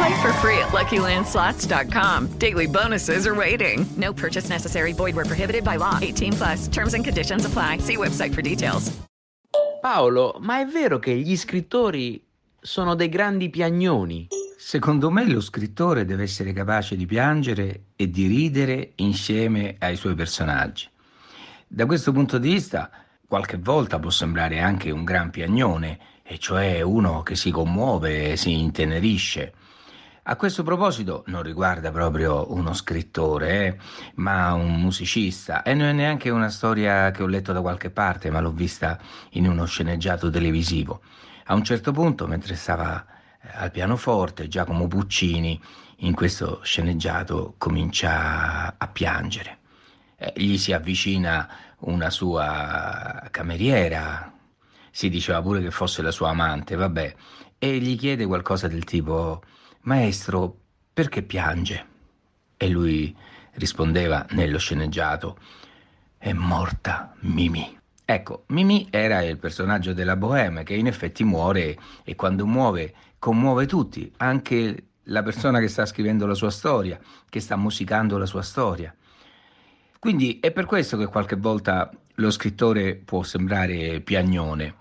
Play for free at LuckyLandSlots.com. Daily bonuses are waiting. No purchase necessary. Void where prohibited by law. 18 plus. Terms and conditions apply. See website for details. Paolo, ma è vero che gli scrittori sono dei grandi piagnoni? Secondo me lo scrittore deve essere capace di piangere e di ridere insieme ai suoi personaggi. Da questo punto di vista, qualche volta può sembrare anche un gran piagnone, e cioè uno che si commuove e si intenerisce. A questo proposito non riguarda proprio uno scrittore, eh, ma un musicista, e non è neanche una storia che ho letto da qualche parte, ma l'ho vista in uno sceneggiato televisivo. A un certo punto, mentre stava eh, al pianoforte, Giacomo Puccini, in questo sceneggiato, comincia a piangere. Eh, gli si avvicina una sua cameriera, si diceva pure che fosse la sua amante, vabbè, e gli chiede qualcosa del tipo Maestro, perché piange? E lui rispondeva nello sceneggiato È morta Mimì. Ecco, Mimì era il personaggio della Bohème che in effetti muore e quando muove commuove tutti, anche la persona che sta scrivendo la sua storia, che sta musicando la sua storia. Quindi è per questo che qualche volta lo scrittore può sembrare piagnone.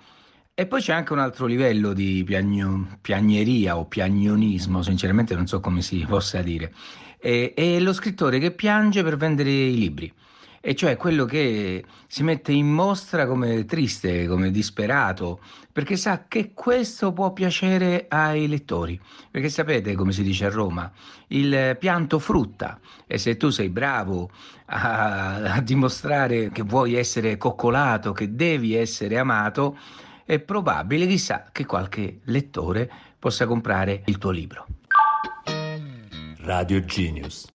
E poi c'è anche un altro livello di piagno, piagneria o piagnonismo, sinceramente non so come si possa dire. È, è lo scrittore che piange per vendere i libri e cioè quello che si mette in mostra come triste, come disperato, perché sa che questo può piacere ai lettori. Perché sapete, come si dice a Roma, il pianto frutta e se tu sei bravo a, a dimostrare che vuoi essere coccolato, che devi essere amato, è probabile, chissà, che qualche lettore possa comprare il tuo libro. Radio Genius.